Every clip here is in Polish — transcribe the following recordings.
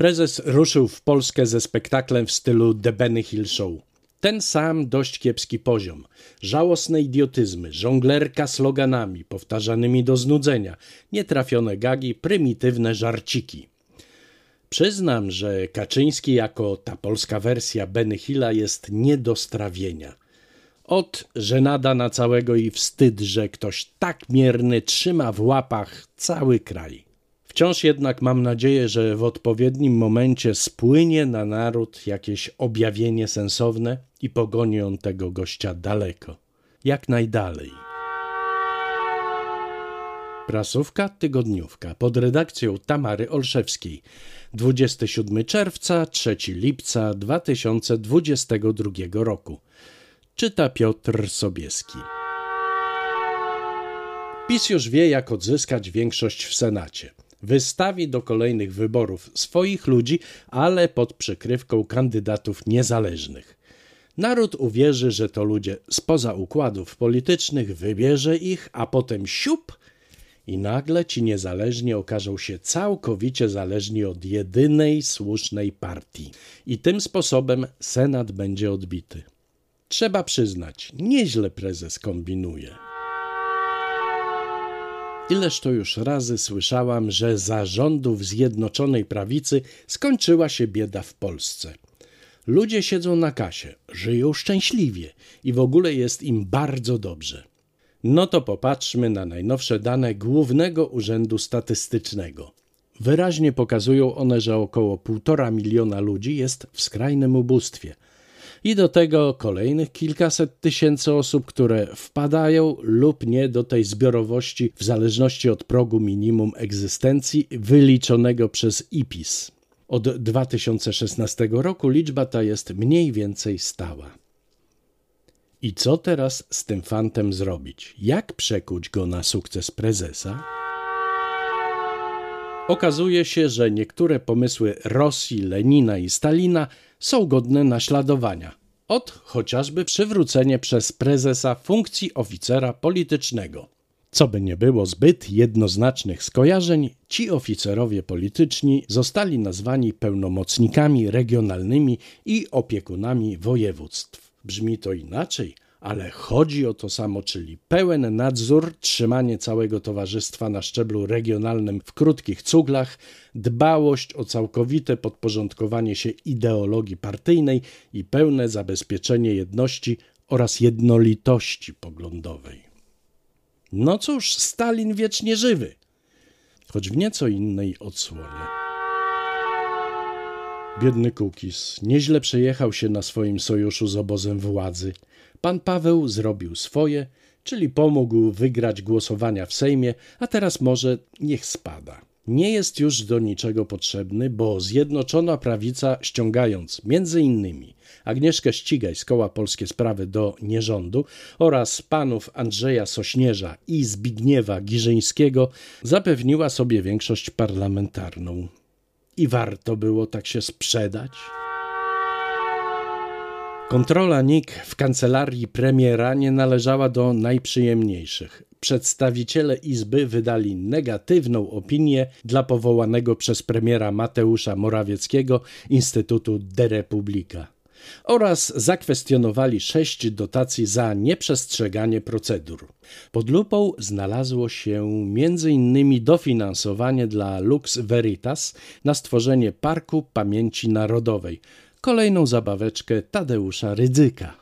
Prezes ruszył w Polskę ze spektaklem w stylu The Benny Hill Show. Ten sam dość kiepski poziom. Żałosne idiotyzmy, żonglerka sloganami powtarzanymi do znudzenia, nietrafione gagi, prymitywne żarciki. Przyznam, że Kaczyński jako ta polska wersja Benny Hilla jest nie do strawienia. Od żenada na całego i wstyd, że ktoś tak mierny trzyma w łapach cały kraj. Wciąż jednak mam nadzieję, że w odpowiednim momencie spłynie na naród jakieś objawienie sensowne i pogoni on tego gościa daleko. Jak najdalej. Prasówka tygodniówka pod redakcją Tamary Olszewskiej. 27 czerwca, 3 lipca 2022 roku. Czyta Piotr Sobieski. PiS już wie, jak odzyskać większość w Senacie wystawi do kolejnych wyborów swoich ludzi, ale pod przykrywką kandydatów niezależnych. Naród uwierzy, że to ludzie spoza układów politycznych, wybierze ich, a potem siup i nagle ci niezależni okażą się całkowicie zależni od jedynej słusznej partii. I tym sposobem Senat będzie odbity. Trzeba przyznać, nieźle prezes kombinuje. Ileż to już razy słyszałam, że za rządów Zjednoczonej Prawicy skończyła się bieda w Polsce. Ludzie siedzą na kasie, żyją szczęśliwie i w ogóle jest im bardzo dobrze. No to popatrzmy na najnowsze dane Głównego Urzędu Statystycznego. Wyraźnie pokazują one, że około 1,5 miliona ludzi jest w skrajnym ubóstwie – i do tego kolejnych kilkaset tysięcy osób, które wpadają lub nie do tej zbiorowości w zależności od progu minimum egzystencji wyliczonego przez IPIS. Od 2016 roku liczba ta jest mniej więcej stała. I co teraz z tym fantem zrobić? Jak przekuć go na sukces prezesa? Okazuje się, że niektóre pomysły Rosji, Lenina i Stalina są godne naśladowania. Od chociażby przywrócenie przez prezesa funkcji oficera politycznego. Co by nie było zbyt jednoznacznych skojarzeń, ci oficerowie polityczni zostali nazwani pełnomocnikami regionalnymi i opiekunami województw. Brzmi to inaczej, ale chodzi o to samo, czyli pełen nadzór, trzymanie całego towarzystwa na szczeblu regionalnym w krótkich cuglach, dbałość o całkowite podporządkowanie się ideologii partyjnej i pełne zabezpieczenie jedności oraz jednolitości poglądowej. No cóż, Stalin wiecznie żywy, choć w nieco innej odsłonie. Biedny Kukis nieźle przejechał się na swoim sojuszu z obozem władzy – Pan Paweł zrobił swoje, czyli pomógł wygrać głosowania w Sejmie, a teraz może niech spada. Nie jest już do niczego potrzebny, bo Zjednoczona Prawica, ściągając między innymi Agnieszkę Ścigaj z koła Polskie Sprawy do nierządu oraz panów Andrzeja Sośnierza i Zbigniewa Giżyńskiego, zapewniła sobie większość parlamentarną. I warto było tak się sprzedać? Kontrola NIK w kancelarii premiera nie należała do najprzyjemniejszych. Przedstawiciele Izby wydali negatywną opinię dla powołanego przez premiera Mateusza Morawieckiego Instytutu De Republika oraz zakwestionowali sześć dotacji za nieprzestrzeganie procedur. Pod lupą znalazło się m.in. dofinansowanie dla Lux Veritas na stworzenie Parku Pamięci Narodowej, kolejną zabaweczkę Tadeusza Rydzyka.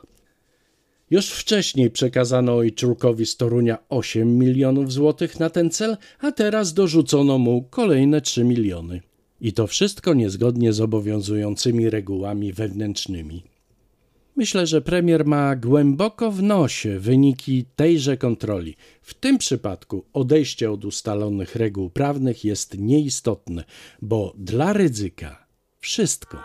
Już wcześniej przekazano ojczulkowi z Torunia 8 milionów złotych na ten cel, a teraz dorzucono mu kolejne 3 miliony. I to wszystko niezgodnie z obowiązującymi regułami wewnętrznymi. Myślę, że premier ma głęboko w nosie wyniki tejże kontroli. W tym przypadku odejście od ustalonych reguł prawnych jest nieistotne, bo dla ryzyka wszystko.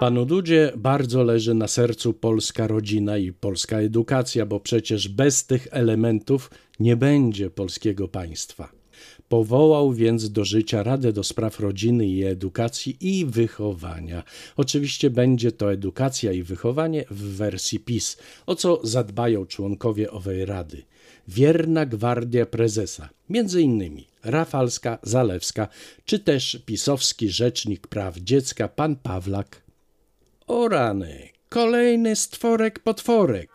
Panu Dudzie bardzo leży na sercu polska rodzina i polska edukacja, bo przecież bez tych elementów nie będzie polskiego państwa. Powołał więc do życia Radę do Spraw Rodziny i Edukacji i Wychowania. Oczywiście będzie to edukacja i wychowanie w wersji PiS, o co zadbają członkowie owej rady. wierna gwardia prezesa, między innymi Rafalska, Zalewska, czy też pisowski rzecznik praw dziecka pan Pawlak. O rany, kolejny stworek potworek.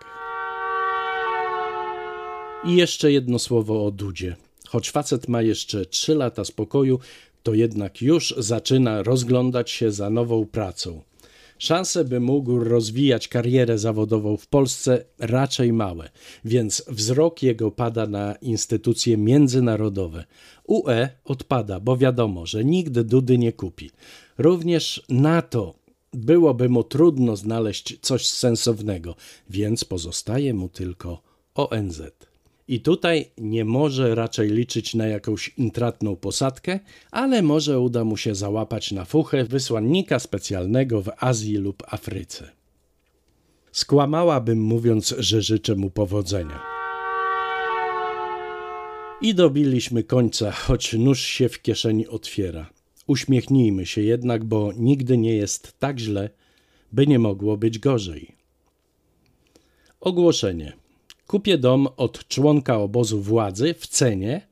I jeszcze jedno słowo o Dudzie. Choć facet ma jeszcze trzy lata spokoju, to jednak już zaczyna rozglądać się za nową pracą. Szanse, by mógł rozwijać karierę zawodową w Polsce, raczej małe, więc wzrok jego pada na instytucje międzynarodowe. UE odpada, bo wiadomo, że nigdy Dudy nie kupi. Również NATO byłoby mu trudno znaleźć coś sensownego, więc pozostaje mu tylko ONZ. I tutaj nie może raczej liczyć na jakąś intratną posadkę, ale może uda mu się załapać na fuchę wysłannika specjalnego w Azji lub Afryce. Skłamałabym mówiąc, że życzę mu powodzenia. I dobiliśmy końca, choć nóż się w kieszeni otwiera. Uśmiechnijmy się jednak, bo nigdy nie jest tak źle, by nie mogło być gorzej. Ogłoszenie. Kupię dom od członka obozu władzy w cenie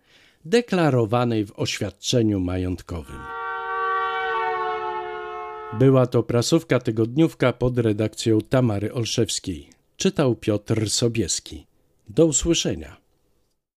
deklarowanej w oświadczeniu majątkowym. Była to prasówka tygodniówka pod redakcją Tamary Olszewskiej. Czytał Piotr Sobieski. Do usłyszenia.